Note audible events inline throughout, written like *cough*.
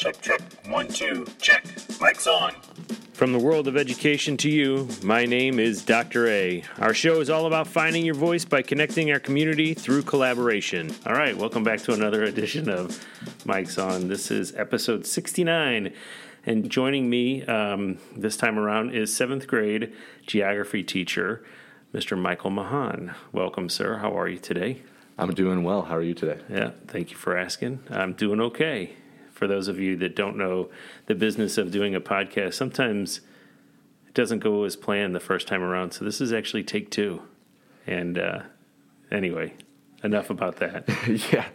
Check, check. One, two, check. Mic's on. From the world of education to you, my name is Dr. A. Our show is all about finding your voice by connecting our community through collaboration. All right, welcome back to another edition of Mic's On. This is episode 69. And joining me um, this time around is seventh grade geography teacher, Mr. Michael Mahan. Welcome, sir. How are you today? I'm doing well. How are you today? Yeah, thank you for asking. I'm doing okay. For those of you that don't know the business of doing a podcast, sometimes it doesn't go as planned the first time around. So this is actually take two. And uh, anyway, enough about that. *laughs* yeah,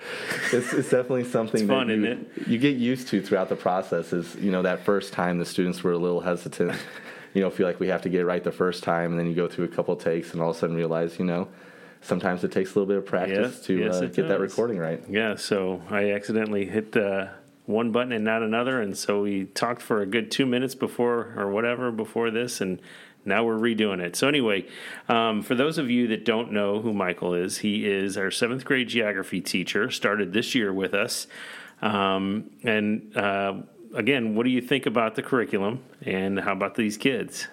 it's, it's definitely something It's fun, that you, isn't it? you get used to throughout the process. Is you know that first time the students were a little hesitant. *laughs* you know, feel like we have to get it right the first time, and then you go through a couple takes, and all of a sudden realize, you know, sometimes it takes a little bit of practice to yes, uh, get that recording right. Yeah, so I accidentally hit uh, one button and not another, and so we talked for a good two minutes before or whatever before this, and now we're redoing it. So anyway, um, for those of you that don't know who Michael is, he is our seventh grade geography teacher. Started this year with us, um, and uh, again, what do you think about the curriculum, and how about these kids?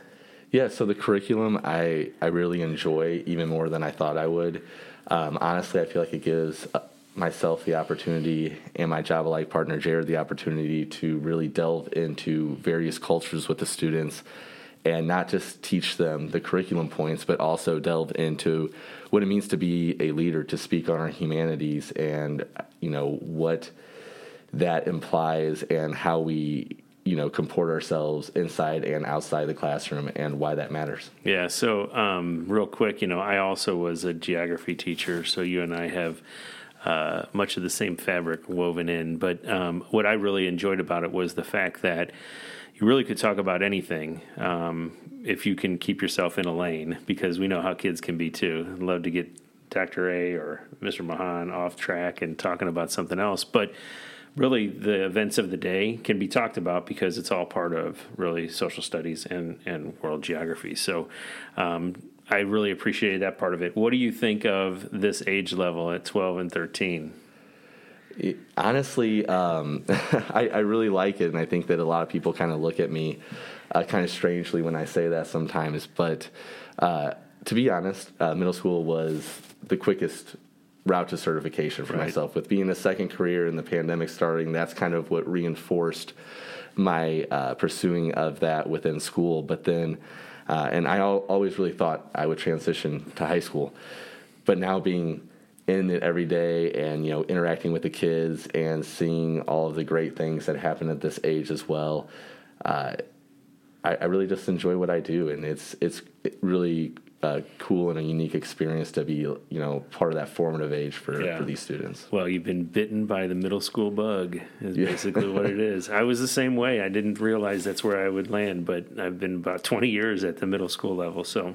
Yeah, so the curriculum I, I really enjoy even more than I thought I would. Um, honestly, I feel like it gives myself the opportunity and my Java like partner Jared the opportunity to really delve into various cultures with the students and not just teach them the curriculum points, but also delve into what it means to be a leader, to speak on our humanities, and you know what that implies and how we you know comport ourselves inside and outside the classroom and why that matters. Yeah, so um, real quick, you know, I also was a geography teacher, so you and I have uh, much of the same fabric woven in. But um, what I really enjoyed about it was the fact that you really could talk about anything um, if you can keep yourself in a lane, because we know how kids can be too. Love to get Dr. A or Mr. Mahan off track and talking about something else, but really the events of the day can be talked about because it's all part of really social studies and, and world geography. So um, I really appreciated that part of it. What do you think of this age level at 12 and 13? Honestly um, *laughs* I, I really like it and i think that a lot of people kind of look at me uh, kind of strangely when i say that sometimes but uh, to be honest uh, middle school was the quickest route to certification for Right. myself with being a second career and the pandemic starting that's kind of what reinforced my uh, pursuing of that within school but then uh, and i al- always really thought i would transition to high school. But now being in it every day and you know interacting with the kids and seeing all of the great things that happen at this age as well uh, I, I really just enjoy what I do. And it's it's really uh, cool and a unique experience to be you know part of that formative age for, Yeah. for these students Well, you've been bitten by the middle school bug, is Yeah. basically what it is. I was the same way. I didn't realize that's where I would land, but I've been about 20 years at the middle school level, so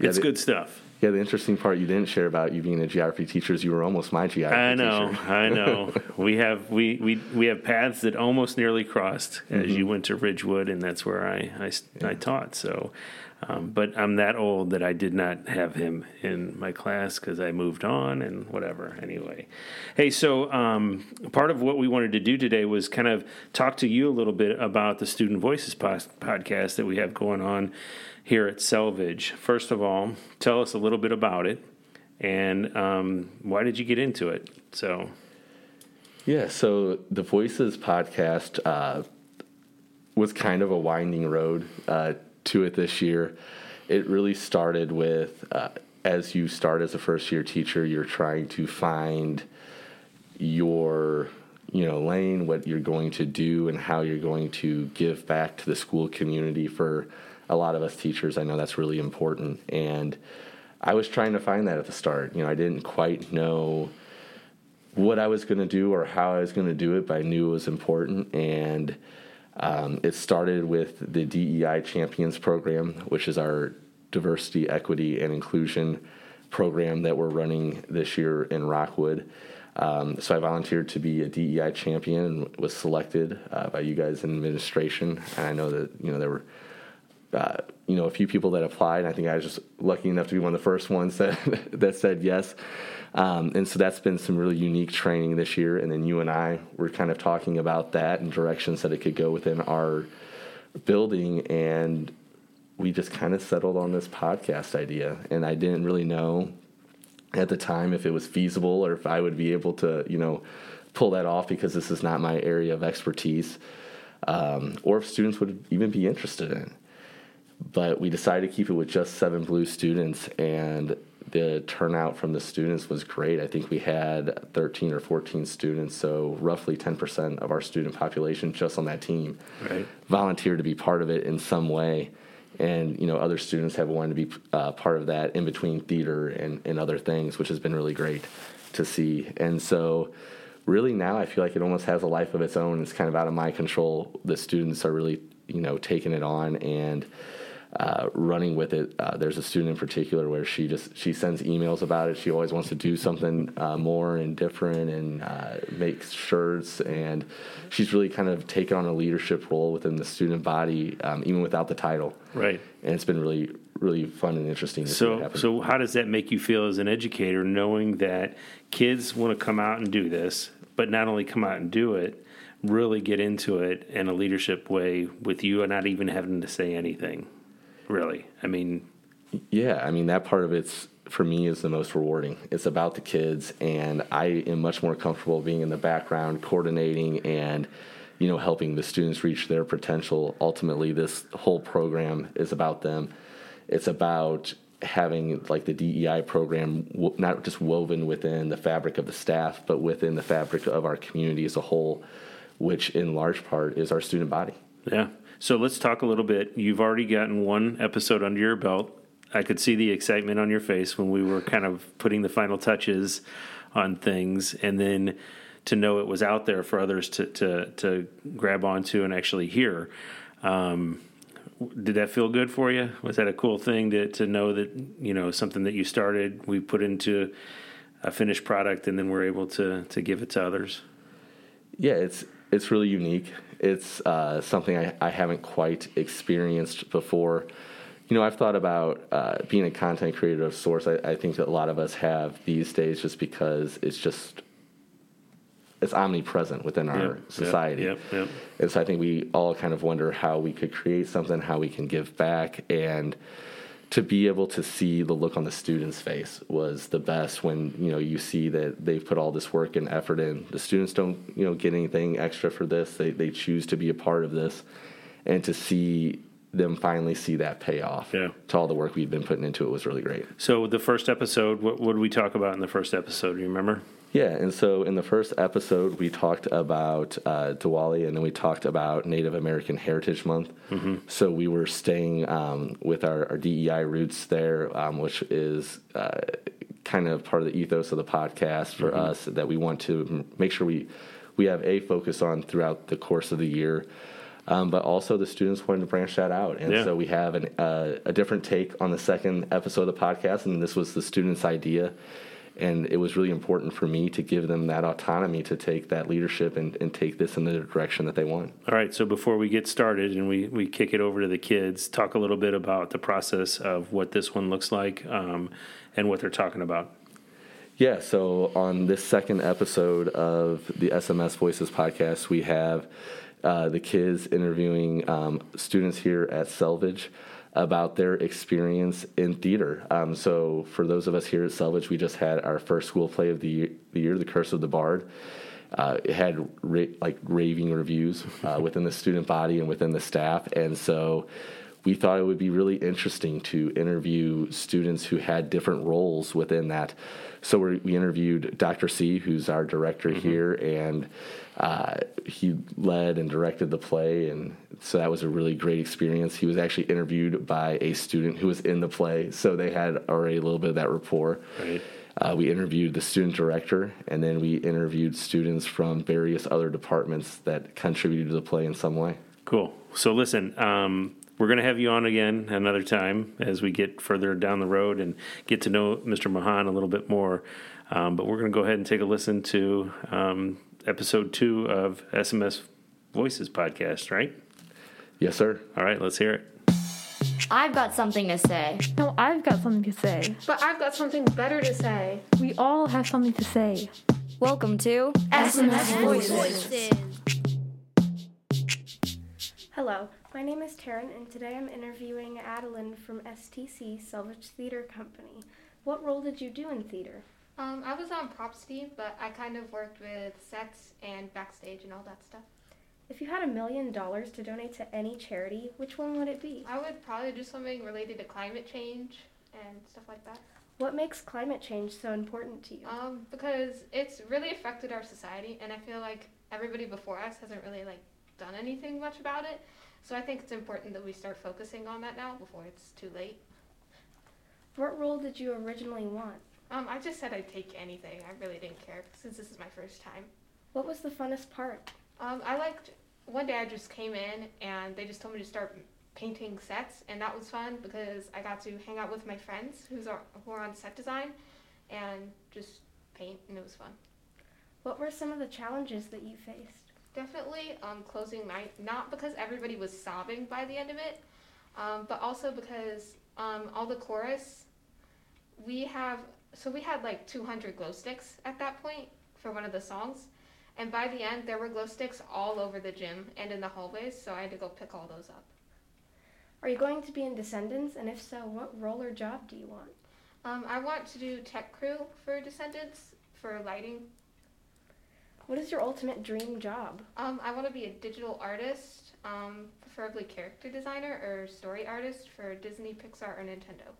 Yeah, it's the- good stuff. yeah the interesting part you didn't share about you being a geography teacher is you were almost my geography teacher. I know, teacher I *laughs* know. We have we, we we have paths that almost nearly crossed as you went to Ridgewood, and that's where I I, I taught. So, um, but I'm that old that I did not have him in my class because I moved on and whatever. Anyway, hey, so um, part of what we wanted to do today was kind of talk to you a little bit about the Student Voices podcast that we have going on here at Selvidge. First of all, tell us a little bit about it and um, why did you get into it? So, Yeah, so the Voices podcast uh, was kind of a winding road uh, to it this year. It really started with uh, as you start as a first year teacher, you're trying to find your you know lane, what you're going to do, and how you're going to give back to the school community. For a lot of us teachers, I know that's really important, and I was trying to find that at the start. You know, I didn't quite know what I was going to do or how I was going to do it, but I knew it was important. And um, it started with the DEI Champions Program, which is our diversity, equity, and inclusion program that we're running this year in Rockwood. Um, so I volunteered to be a DEI champion and was selected uh, by you guys in administration. And I know that you know there were uh, you know, a few people that applied. And I think I was just lucky enough to be one of the first ones that *laughs* that said yes. Um, and so that's been some really unique training this year. And then you and I were kind of talking about that and directions that it could go within our building. And we just kind of settled on this podcast idea. And I didn't really know at the time if it was feasible or if I would be able to, you know, pull that off because this is not my area of expertise, um, or if students would even be interested in. But we decided to keep it with just seven blue students, and the turnout from the students was great. I think we had 13 or 14 students, so roughly 10% of our student population just on that team Right. volunteered to be part of it in some way. And you know, other students have wanted to be uh, part of that in between theater and, and other things, which has been really great to see. And so, really now, I feel like it almost has a life of its own. It's kind of out of my control. The students are really, you know, taking it on and uh, running with it. Uh, there's a student in particular where she just she sends emails about it. She always wants to do something uh, more and different and uh, makes shirts. And she's really kind of taken on a leadership role within the student body, um, even without the title. Right. And it's been really really fun and interesting to So, so how does that make you feel as an educator, knowing that kids want to come out and do this, but not only come out and do it, really get into it in a leadership way with you, and not even having to say anything. Really, I mean, Yeah, I mean that part of it's for me is the most rewarding. It's about the kids, and I am much more comfortable being in the background, coordinating and you know helping the students reach their potential. Ultimately, this whole program is about them. It's about having like the DEI program not just woven within the fabric of the staff, but within the fabric of our community as a whole, which in large part is our student body. yeah. So let's talk a little bit. You've already gotten one episode under your belt. I could see the excitement on your face when we were kind of putting the final touches on things, and then to know it was out there for others to to, to grab onto and actually hear. Um, did that feel good for you? Was that a cool thing to to know that you know something that you started, we put into a finished product, and then we're able to to give it to others? Yeah, it's it's really unique. It's uh, something I, I haven't quite experienced before. You know, I've thought about uh, being a content creator of sorts. I, I think that a lot of us have these days, just because it's just it's omnipresent within our Yep, society. Yep, yep. And so I think we all kind of wonder how we could create something, how we can give back, and to be able to see the look on the student's face was the best when you know you see that they've put all this work and effort in. The students don't you know get anything extra for this; they they choose to be a part of this, and to see them finally see that payoff Yeah. to all the work we've been putting into it was really great. So the first episode, what, what did we talk about in the first episode? Do you remember? Yeah, and so in the first episode, we talked about uh, Diwali, and then we talked about Native American Heritage Month. So we were staying um, with our, our DEI roots there, um, which is uh, kind of part of the ethos of the podcast for us that we want to m- make sure we we have a focus on throughout the course of the year. Um, but also, the students wanted to branch that out, and Yeah. so we have an, uh, a different take on the second episode of the podcast, and this was the students' idea and it was really important for me to give them that autonomy to take that leadership and, and take this in the direction that they want. All right, so before we get started and we, we kick it over to the kids, talk a little bit about the process of what this one looks like um, and what they're talking about. Yeah, so on this second episode of the SMS Voices podcast, we have uh, the kids interviewing um, students here at Selvidge about their experience in theater. Um, so, for those of us here at Selvidge, we just had our first school play of the year, the, year, the Curse of the Bard. Uh, it had ra- like raving reviews uh, *laughs* within the student body and within the staff, and so we thought it would be really interesting to interview students who had different roles within that. So we we interviewed Dr. C, who's our director here, and uh, he led and directed the play, and so that was a really great experience. He was actually interviewed by a student who was in the play, so they had already a little bit of that rapport. Right. Uh, we interviewed the student director, and then we interviewed students from various other departments that contributed to the play in some way. Cool. So listen, um, we're going to have you on again another time as we get further down the road and get to know Mr. Mahan a little bit more. Um, but we're going to go ahead and take a listen to um, episode two of SMS Voices podcast, right? Yes, sir. All right, let's hear it. I've got something to say. No, I've got something to say. But I've got something better to say. We all have something to say. Welcome to SMS Voices. Hello, my name is Taryn, and today I'm interviewing Adeline from STC Selvidge Theater Company. What role did you do in theater? Um, I was on props team, but I kind of worked with sets and backstage and all that stuff. If you had a million dollars to donate to any charity, which one would it be? I would probably do something related to climate change and stuff like that. What makes climate change so important to you? Um, because it's really affected our society, and I feel like everybody before us hasn't really like done anything much about it. So I think it's important that we start focusing on that now before it's too late. What role did you originally want? Um, I just said I'd take anything. I really didn't care since this is my first time. What was the funnest part? Um, I liked one day I just came in and they just told me to start painting sets, and that was fun because I got to hang out with my friends who's are, who are on set design and just paint, and it was fun. What were some of the challenges that you faced? Definitely um, closing night, not because everybody was sobbing by the end of it, um, but also because um, all the chorus, we have, so we had like 200 glow sticks at that point for one of the songs. And by the end, there were glow sticks all over the gym and in the hallways, so I had to go pick all those up. Are you going to be in Descendants? And if so, what role or job do you want? Um, I want to do tech crew for Descendants for lighting. What is your ultimate dream job? Um, I want to be a digital artist, um, preferably character designer or story artist for Disney, Pixar, or Nintendo.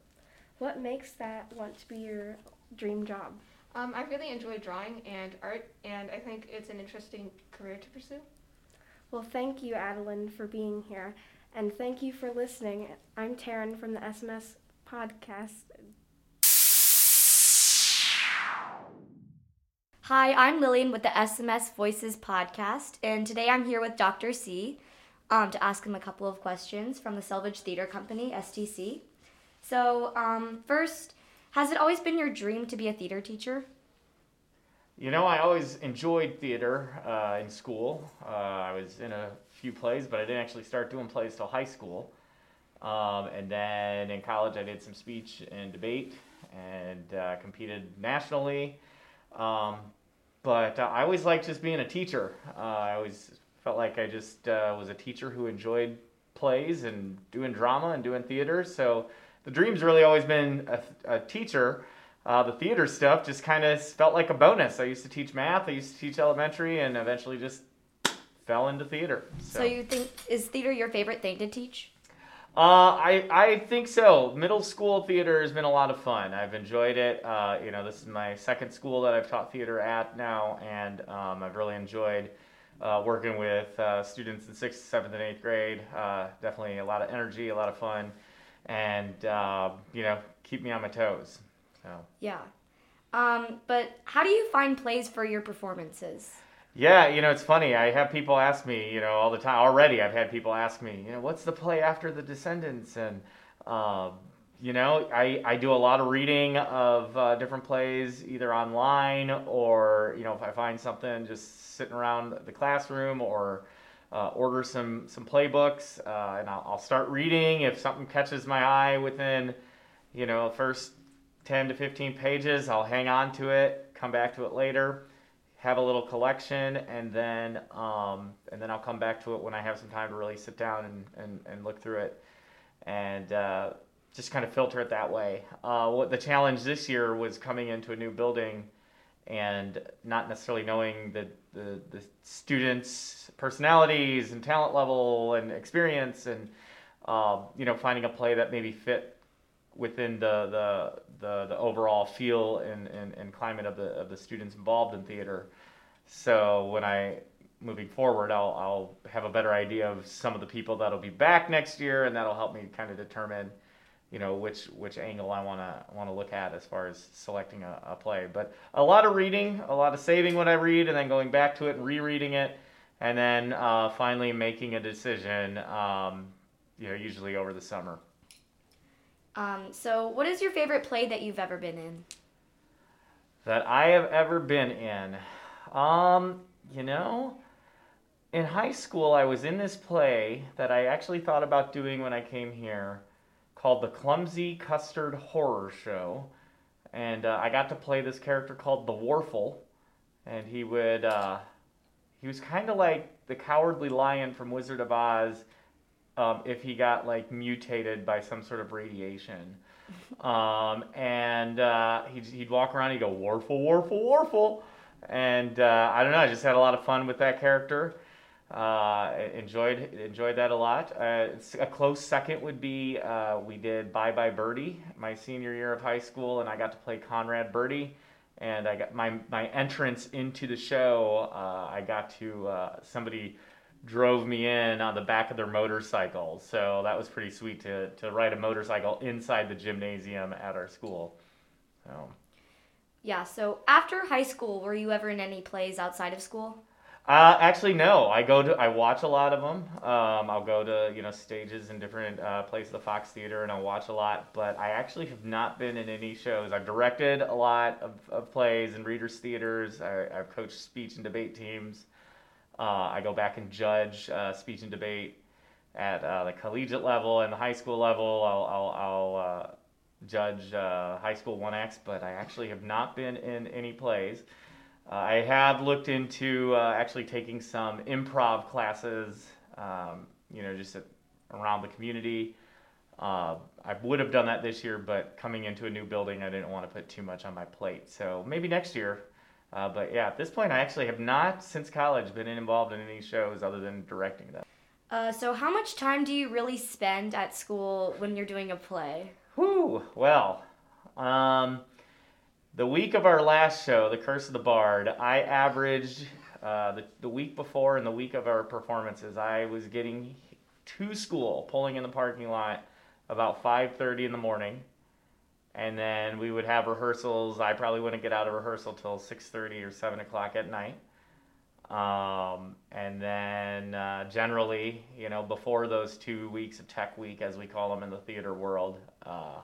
What makes that want to be your dream job? Um, I really enjoy drawing and art, and I think it's an interesting career to pursue. Well, thank you, Adeline, for being here, and thank you for listening. I'm Taryn from the SMS podcast. Hi, I'm Lillian with the SMS Voices podcast, and today I'm here with Dr. C um, to ask him a couple of questions from the Selvidge Theater Company, STC. So, um, first, has it always been your dream to be a theater teacher? You know, I always enjoyed theater uh, in school. Uh, I was in a few plays, but I didn't actually start doing plays till high school. Um, and then in college, I did some speech and debate and uh, competed nationally. Um, but I always liked just being a teacher. Uh, I always felt like I just uh, was a teacher who enjoyed plays and doing drama and doing theater. So the dream's really always been a, a teacher. Uh, the theater stuff just kind of felt like a bonus. I used to teach math, I used to teach elementary, and eventually just fell into theater. So, so you think is theater your favorite thing to teach? Uh, I I think so. Middle school theater has been a lot of fun. I've enjoyed it. Uh, you know, this is my second school that I've taught theater at now, and um, I've really enjoyed uh, working with uh, students in sixth, seventh, and eighth grade. Uh, definitely a lot of energy, a lot of fun, and uh, you know, keep me on my toes. So. Yeah. Um, but how do you find plays for your performances? Yeah, you know, it's funny. I have people ask me, you know, all the time. Already, I've had people ask me, you know, what's the play after The Descendants? And, um, you know, I, I do a lot of reading of uh, different plays, either online or, you know, if I find something just sitting around the classroom or uh, order some, some playbooks uh, and I'll, I'll start reading. If something catches my eye within, you know, first 10 to 15 pages, I'll hang on to it, come back to it later have a little collection, and then um, and then I'll come back to it when I have some time to really sit down and, and, and look through it, and uh, just kind of filter it that way. Uh, what the challenge this year was coming into a new building, and not necessarily knowing the the, the students' personalities and talent level and experience, and uh, you know finding a play that maybe fit within the the the, the overall feel and, and, and climate of the of the students involved in theater. So when I moving forward, I'll I'll have a better idea of some of the people that'll be back next year, and that'll help me kind of determine, you know, which which angle I want to want to look at as far as selecting a, a play. But a lot of reading, a lot of saving what I read, and then going back to it and rereading it, and then uh, finally making a decision. Um, you know, usually over the summer. Um, so, what is your favorite play that you've ever been in? That I have ever been in. Um, you know, in high school, I was in this play that I actually thought about doing when I came here. Called the Clumsy Custard Horror Show, and uh, I got to play this character called the Warful, and he would uh, he was kind of like the Cowardly Lion from Wizard of Oz, um, if he got like mutated by some sort of radiation. *laughs* Um, and uh, he'd, he'd walk around, he'd go, Warful, Warful, Warful. And uh, I don't know, I just had a lot of fun with that character. Uh, enjoyed enjoyed that a lot. Uh, a close second would be uh, we did Bye Bye Birdie my senior year of high school, and I got to play Conrad Birdie. And I got my my entrance into the show. Uh, I got to uh, somebody drove me in on the back of their motorcycle, so that was pretty sweet to to ride a motorcycle inside the gymnasium at our school. So. Yeah. So after high school, were you ever in any plays outside of school? Uh, actually, no. I go to I watch a lot of them. Um, I'll go to you know stages in different uh, places, the Fox Theater, and I'll watch a lot. But I actually have not been in any shows. I've directed a lot of, of plays and readers theaters. I, I've coached speech and debate teams. Uh, I go back and judge uh, speech and debate at uh, the collegiate level and the high school level. I'll I'll, I'll uh, judge high school one acts, but I actually have not been in any plays. Uh, I have looked into uh, actually taking some improv classes, um, you know, just at, around the community. Uh, I would have done that this year, but coming into a new building, I didn't want to put too much on my plate. So maybe next year. Uh, but yeah, at this point, I actually have not, since college, been involved in any shows other than directing them. Uh, so how much time do you really spend at school when you're doing a play? Whew, well, um, the week of our last show, The Curse of the Bard, I averaged uh, the, the week before and the week of our performances, I was getting to school, pulling in the parking lot about 5.30 in the morning. And then we would have rehearsals. I probably wouldn't get out of rehearsal till 6.30 or 7 o'clock at night. Um, and then uh, generally, you know, before those two weeks of tech week, as we call them in the theater world, uh,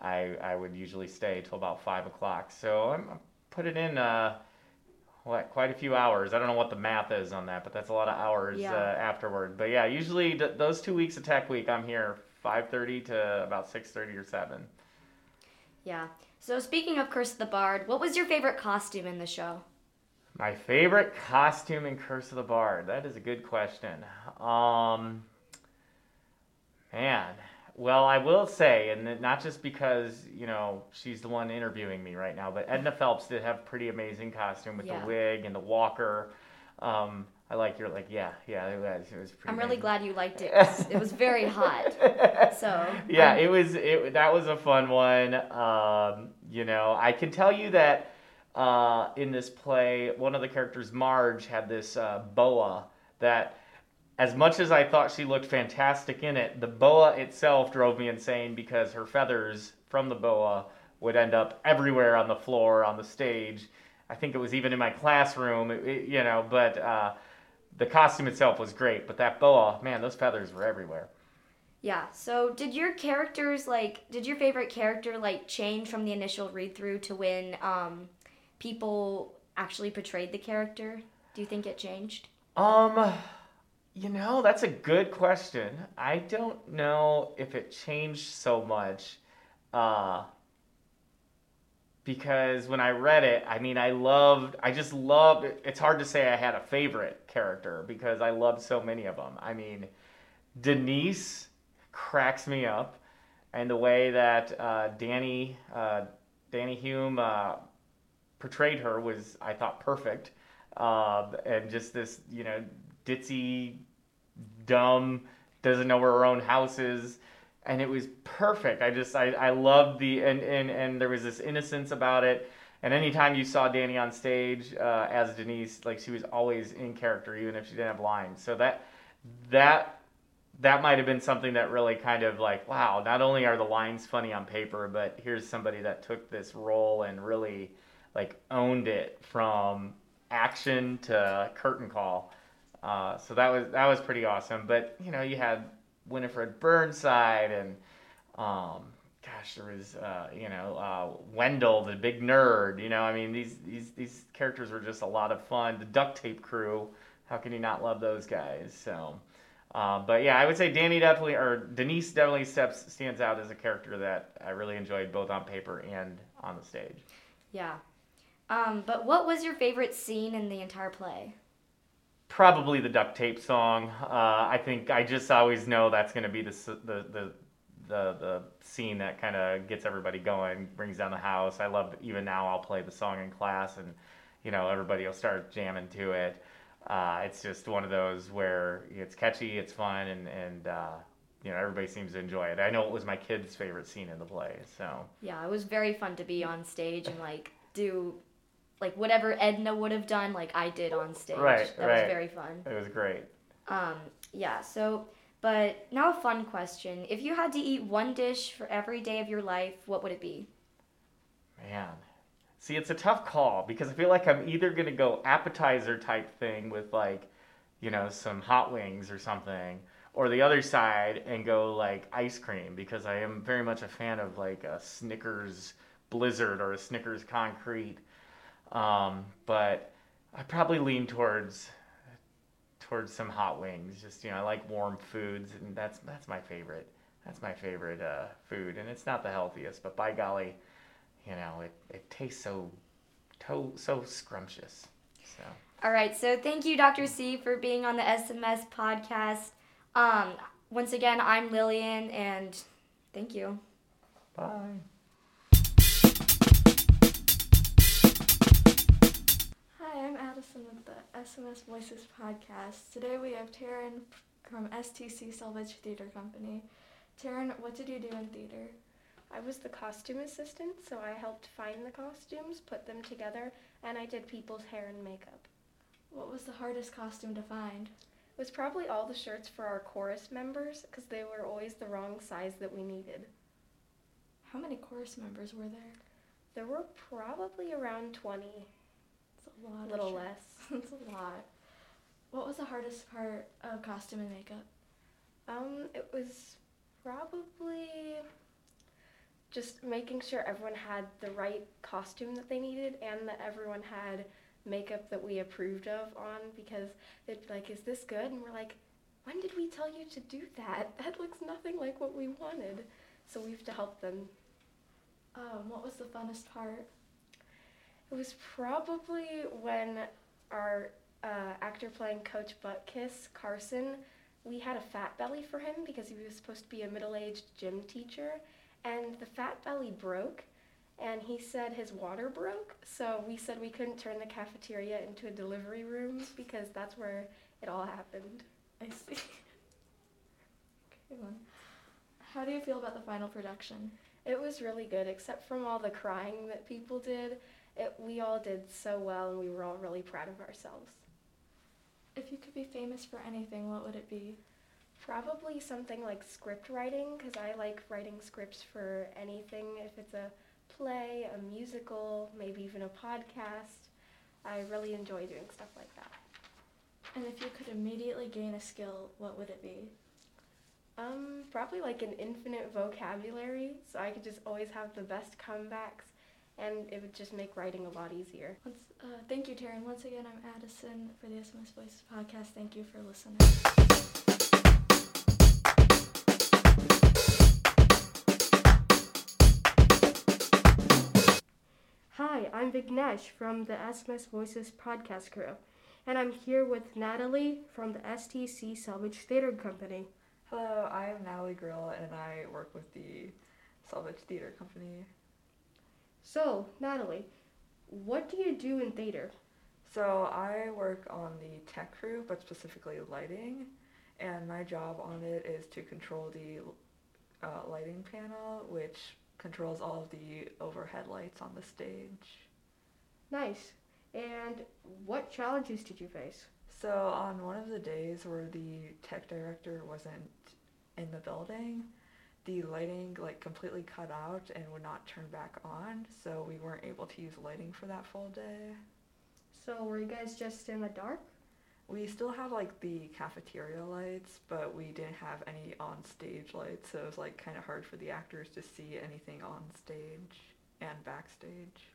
I, I would usually stay till about five o'clock. So I'm, I'm putting in uh, what quite a few hours. I don't know what the math is on that, but that's a lot of hours Yeah. uh, afterward. But yeah, usually th- those two weeks of tech week, I'm here 5:30 to about 6:30 or 7. Yeah. So speaking of Curse of the Bard, what was your favorite costume in the show? My favorite costume in Curse of the Bard. That is a good question. Um, man, well, I will say, and not just because you know she's the one interviewing me right now, but Edna Phelps did have pretty amazing costume with Yeah. the wig and the walker. Um, I like your like, yeah, yeah, it was, it was pretty. I'm really amazing. glad you liked it. It was very *laughs* hot. So yeah, I'm- it was it that was a fun one. Um, you know, I can tell you that uh, in this play, one of the characters, Marge, had this uh, boa that. As much as I thought she looked fantastic in it, the boa itself drove me insane because her feathers from the boa would end up everywhere on the floor, on the stage. I think it was even in my classroom, it- it- you know, but uh, the costume itself was great. But that boa, man, those feathers were everywhere. Yeah. So did your characters like did your favorite character like change from the initial read through to when um people actually portrayed the character? Do you think it changed? Um, you know, that's a good question. I don't know if it changed so much. Uh, because when I read it, I mean, I loved, I just loved, it's hard to say I had a favorite character because I loved so many of them. I mean, Denise cracks me up, and the way that uh, Danny, uh, Danny Hume uh, portrayed her was, I thought, perfect. Um, and just this, you know, ditzy, dumb, doesn't know where her own house is. And it was perfect. I just, I, I loved the, and, and, and there was this innocence about it. And anytime you saw Danny on stage uh, as Denise, like she was always in character, even if she didn't have lines. So that, that, that might have been something that really kind of like, wow, not only are the lines funny on paper, but here's somebody that took this role and really like owned it from action to curtain call. Uh, so that was that was pretty awesome. But you know, you had Winifred Burnside and um, gosh, there was uh, you know uh, Wendell, the big nerd. You know, I mean these these these characters were just a lot of fun. The duct tape crew, how can you not love those guys? So. Um, but yeah, I would say Danny definitely, or Denise definitely steps stands out as a character that I really enjoyed both on paper and on the stage. Yeah. Um, but what was your favorite scene in the entire play? Probably the duct tape song. Uh, I think I just always know that's going to be the the the the, the scene that kind of gets everybody going, brings down the house. I love even now. I'll play the song in class, and you know everybody will start jamming to it. Uh, it's just one of those where it's catchy, it's fun, and and uh, you know everybody seems to enjoy it. I know it was my kid's favorite scene in the play, so Yeah, it was very fun to be on stage and like do like whatever Edna would have done, like I did on stage. Right, that right. was very fun. it was great. Um, yeah, so but now a fun question. If you had to eat one dish for every day of your life, what would it be? Man. See, it's a tough call because I feel like I'm either going to go appetizer type thing with like, you know, some hot wings or something, or the other side and go like ice cream because I am very much a fan of like a Snickers Blizzard or a Snickers Concrete. Um, but I probably lean towards towards some hot wings. Just you know, I like warm foods, and that's that's my favorite. That's my favorite uh, food, and it's not the healthiest, but by golly, you know, it, it tastes so to, so scrumptious. So All right, so thank you, Dr. C, for being on the SMS podcast. Um, once again, I'm Lillian, and thank you. bye. Hi, I'm Addison with the SMS Voices podcast. Today we have Taryn from STC Selvidge Theater Company. Taryn, what did you do in theater? I was the costume assistant, so I helped find the costumes, put them together, and I did people's hair and makeup. What was the hardest costume to find? It was probably all the shirts for our chorus members because they were always the wrong size that we needed. How many chorus members were there? There were probably around 20, A lot. a little less. *laughs* it's a lot. What was the hardest part of costume and makeup? Um, it was probably just making sure everyone had the right costume that they needed and that everyone had makeup that we approved of on because they'd be like, Is this good? And we're like, When did we tell you to do that? *laughs* That looks nothing like what we wanted. So we have to help them. Um, what was the funnest part? It was probably when our uh, actor playing Coach Buttkiss, Carson, we had a fat belly for him because he was supposed to be a middle aged gym teacher. And the fat belly broke, and he said his water broke. So we said we couldn't turn the cafeteria into a delivery room because that's where it all happened. I see. *laughs* okay, well, How do you feel about the final production? It was really good, except from all the crying that people did. It, we all did so well, and we were all really proud of ourselves. If you could be famous for anything, what would it be? Probably something like script writing, because I like writing scripts for anything. If it's a play, a musical, maybe even a podcast, I really enjoy doing stuff like that. And if you could immediately gain a skill, what would it be? Um, probably like an infinite vocabulary, so I could just always have the best comebacks, and it would just make writing a lot easier. Once, uh, thank you, Taryn. Once again, I'm Addison for the SMS Voices podcast. Thank you for listening. Hi, I'm Vignesh from the SMS Voices podcast crew, and I'm here with Natalie from the STC Selvidge Theater Company. Hello, I am Natalie Grill and I work with the Selvidge Theater Company. So, Natalie, what do you do in theater? So I work on the tech crew, but specifically lighting, and my job on it is to control the uh, lighting panel, which controls all of the overhead lights on the stage. Nice. And what challenges did you face? So on one of the days where the tech director wasn't in the building, the lighting like completely cut out and would not turn back on, so we weren't able to use lighting for that full day. So, were you guys just in the dark? We still have like the cafeteria lights, but we didn't have any on stage lights, so it was like kind of hard for the actors to see anything on stage and backstage.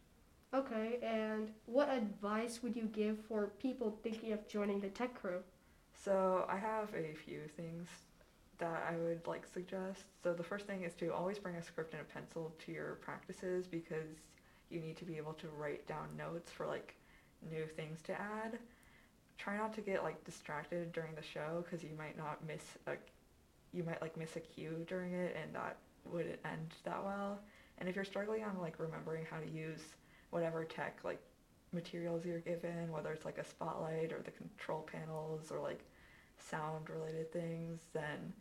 Okay, and what advice would you give for people thinking of joining the tech crew? So I have a few things that I would like suggest. So the first thing is to always bring a script and a pencil to your practices because you need to be able to write down notes for like new things to add. Try not to get like distracted during the show because you might not miss a you might like miss a cue during it and that wouldn't end that well. And if you're struggling on like remembering how to use whatever tech like materials you're given, whether it's like a spotlight or the control panels or like sound related things, then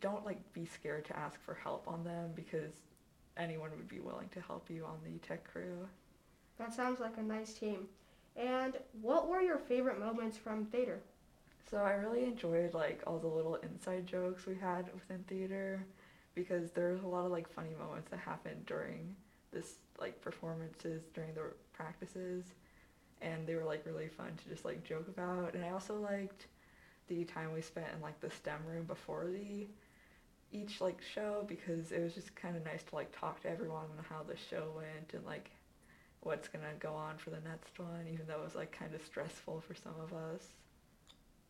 don't like be scared to ask for help on them because anyone would be willing to help you on the tech crew. That sounds like a nice team. And what were your favorite moments from theater? So I really enjoyed like all the little inside jokes we had within theater because there was a lot of like funny moments that happened during this like performances during the practices and they were like really fun to just like joke about and I also liked the time we spent in like the STEM room before the each like show because it was just kind of nice to like talk to everyone on how the show went and like what's gonna go on for the next one even though it was like kind of stressful for some of us.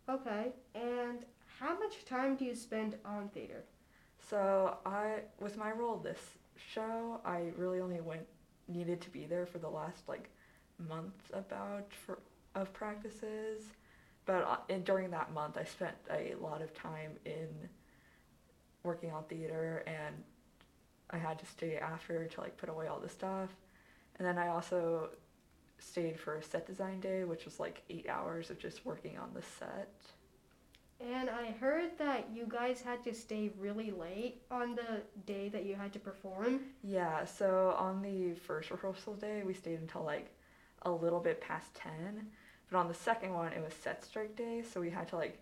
Okay, and how much time do you spend on theater? So I, with my role this show, I really only went needed to be there for the last like month about for of practices, but uh, and during that month I spent a lot of time in working on theater and I had to stay after to like put away all the stuff, and then I also stayed for a set design day, which was like eight hours of just working on the set. And I heard that you guys had to stay really late on the day that you had to perform. Yeah, so on the first rehearsal day, we stayed until like a little bit past 10. But on the second one, it was set strike day, so we had to like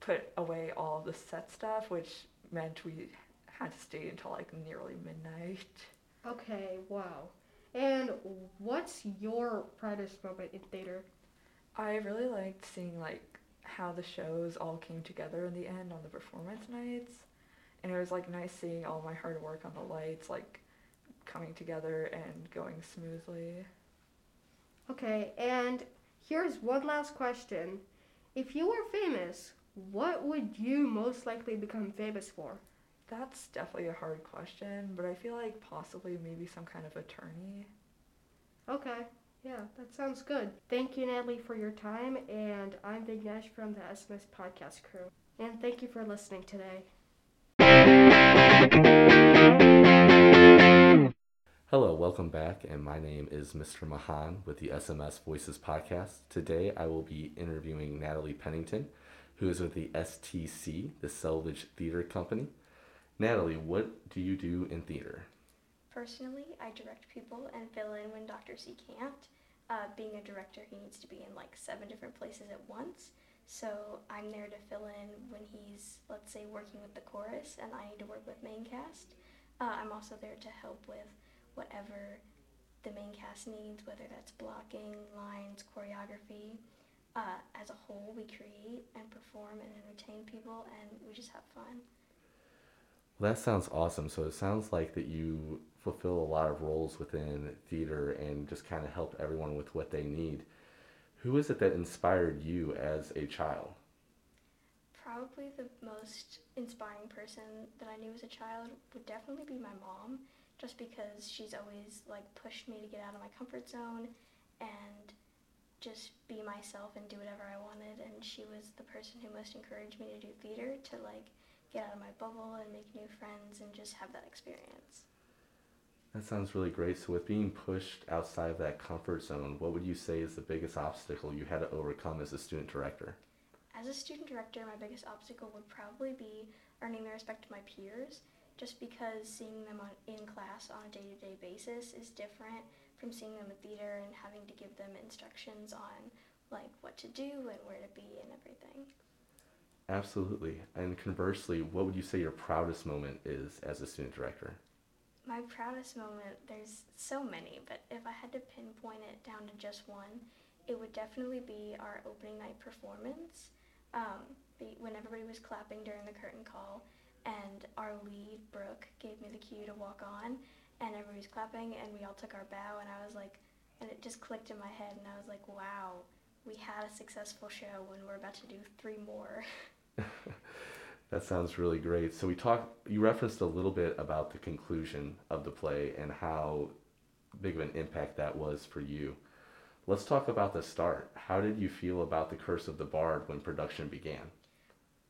put away all the set stuff, which meant we had to stay until like nearly midnight. Okay, wow. And what's your proudest moment in theater? I really liked seeing like how the shows all came together in the end on the performance nights. And it was like nice seeing all my hard work on the lights like coming together and going smoothly. Okay, and here's one last question. If you were famous, what would you most likely become famous for? That's definitely a hard question, but I feel like possibly maybe some kind of attorney. Okay, yeah, that sounds good. Thank you, Natalie, for your time, and I'm Vignesh from the SMS podcast crew. And thank you for listening today. Hello, welcome back, and my name is Mr. Mahan with the SMS Voices podcast. Today I will be interviewing Natalie Pennington, who is with the STC, the Selvidge Theater Company. Natalie, what do you do in theater? Personally, I direct people and fill in when Dr. C can't. Uh, being a director, he needs to be in like seven different places at once. So I'm there to fill in when he's, let's say, working with the chorus and I need to work with main cast. Uh, I'm also there to help with whatever the main cast needs, whether that's blocking, lines, choreography. Uh, as a whole, we create and perform and entertain people, and we just have fun. Well, that sounds awesome. So it sounds like that you fulfill a lot of roles within theater and just kind of help everyone with what they need. Who is it that inspired you as a child? Probably the most inspiring person that I knew as a child would definitely be my mom, just because she's always like pushed me to get out of my comfort zone and just be myself and do whatever I wanted and she was the person who most encouraged me to do theater to like get out of my bubble and make new friends and just have that experience. That sounds really great. So, with being pushed outside of that comfort zone, what would you say is the biggest obstacle you had to overcome as a student director? As a student director, my biggest obstacle would probably be earning the respect of my peers, just because seeing them on, in class on a day to day basis is different from seeing them in theater and having to give them instructions on like what to do and where to be and everything. Absolutely. And conversely, what would you say your proudest moment is as a student director? My proudest moment, there's so many, but if I had to pinpoint it down to just one, it would definitely be our opening night performance. Um, when everybody was clapping during the curtain call, and our lead, Brooke, gave me the cue to walk on, and everybody was clapping, and we all took our bow, and I was like, and it just clicked in my head, and I was like, wow, we had a successful show when we're about to do three more. *laughs* That sounds really great. So we talked. You referenced a little bit about the conclusion of the play and how big of an impact that was for you. Let's talk about the start. How did you feel about the Curse of the Bard when production began?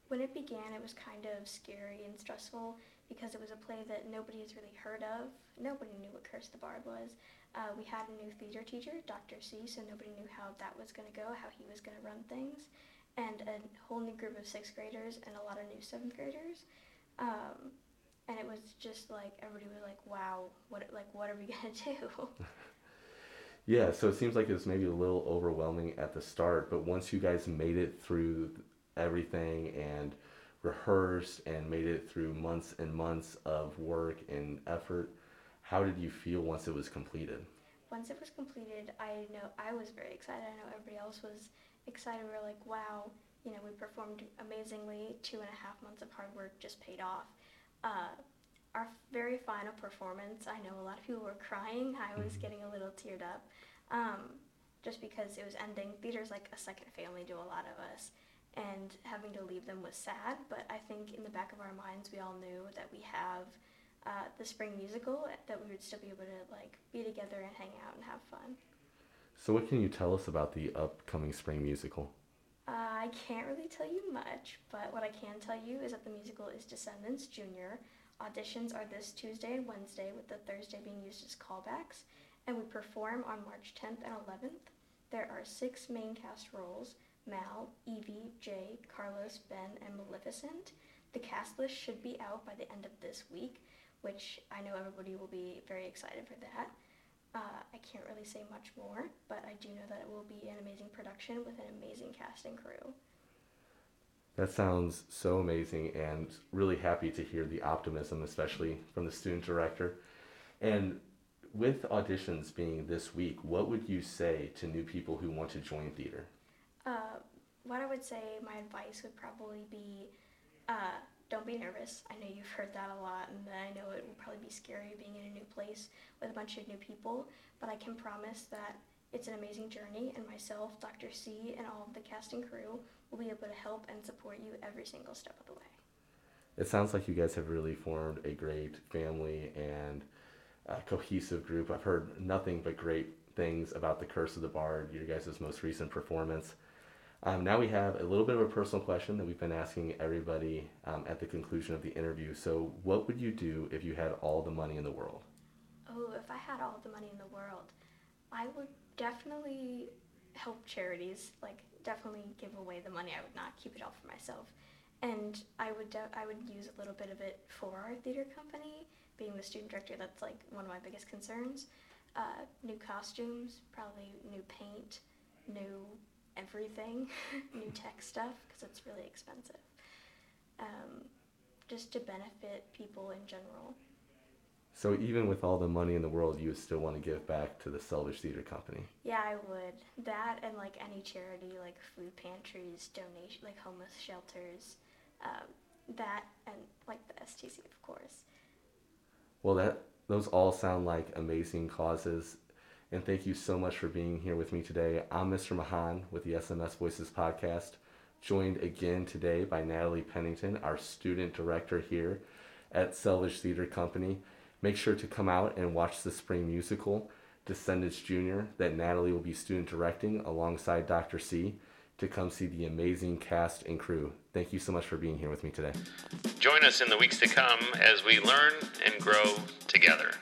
When it began, it was kind of scary and stressful because it was a play that nobody has really heard of. Nobody knew what Curse the Bard was. Uh, we had a new theater teacher, Dr. C, so nobody knew how that was going to go, how he was going to run things and a whole new group of sixth graders and a lot of new seventh graders. Um, and it was just like everybody was like, "Wow, what like what are we *laughs* gonna do?" *laughs* yeah, so it seems like it was maybe a little overwhelming at the start, but once you guys made it through everything and rehearsed and made it through months and months of work and effort, how did you feel once it was completed? Once it was completed, I know I was very excited. I know everybody else was excited. We were like, wow, you know, we performed amazingly. Two and a half months of hard work just paid off. Uh, our very final performance, I know a lot of people were crying. I was mm-hmm. getting a little teared up um, just because it was ending. Theater's like a second family to a lot of us. And having to leave them was sad, but I think in the back of our minds, we all knew that we have uh, the spring musical, that we would still be able to like be together and hang out and have fun. So, what can you tell us about the upcoming spring musical? Uh, I can't really tell you much, but what I can tell you is that the musical is Descendants Junior. Auditions are this Tuesday and Wednesday, with the Thursday being used as callbacks, and we perform on March 10th and 11th. There are six main cast roles Mal, Evie, Jay, Carlos, Ben, and Maleficent. The cast list should be out by the end of this week, which I know everybody will be very excited for that. Uh, I can't really say much more, but I do know that it will be an amazing production with an amazing cast and crew. That sounds so amazing, and really happy to hear the optimism, especially from the student director. And with auditions being this week, what would you say to new people who want to join theater? Uh, what I would say, my advice would probably be uh, don't be nervous. I know you've heard that a lot, and I know it will probably be scary being in a new place with a bunch of new people, but I can promise that it's an amazing journey, and myself, Dr. C, and all of the cast and crew will be able to help and support you every single step of the way. It sounds like you guys have really formed a great family and a cohesive group. I've heard nothing but great things about The Curse of the Bard, your guys' most recent performance. Um, now we have a little bit of a personal question that we've been asking everybody um, at the conclusion of the interview. So, what would you do if you had all the money in the world? Oh, if I had all the money in the world, I would definitely help charities. Like, definitely give away the money. I would not keep it all for myself. And I would de- I would use a little bit of it for our theater company. Being the student director, that's like one of my biggest concerns. Uh, new costumes, probably new paint, new everything, *laughs* new tech stuff, because it's really expensive. Um, just to benefit people in general. So even with all the money in the world, you would still want to give back to the Selvidge Theater Company. Yeah, I would. That and like any charity, like food pantries, donation, like homeless shelters, um, that and like the STC, of course. Well, that those all sound like amazing causes, and thank you so much for being here with me today. I'm Mr. Mahan with the SMS Voices podcast, joined again today by Natalie Pennington, our student director here at Selvidge Theater Company. Make sure to come out and watch the spring musical, Descendants Junior, that Natalie will be student directing alongside Dr. C to come see the amazing cast and crew. Thank you so much for being here with me today. Join us in the weeks to come as we learn and grow together.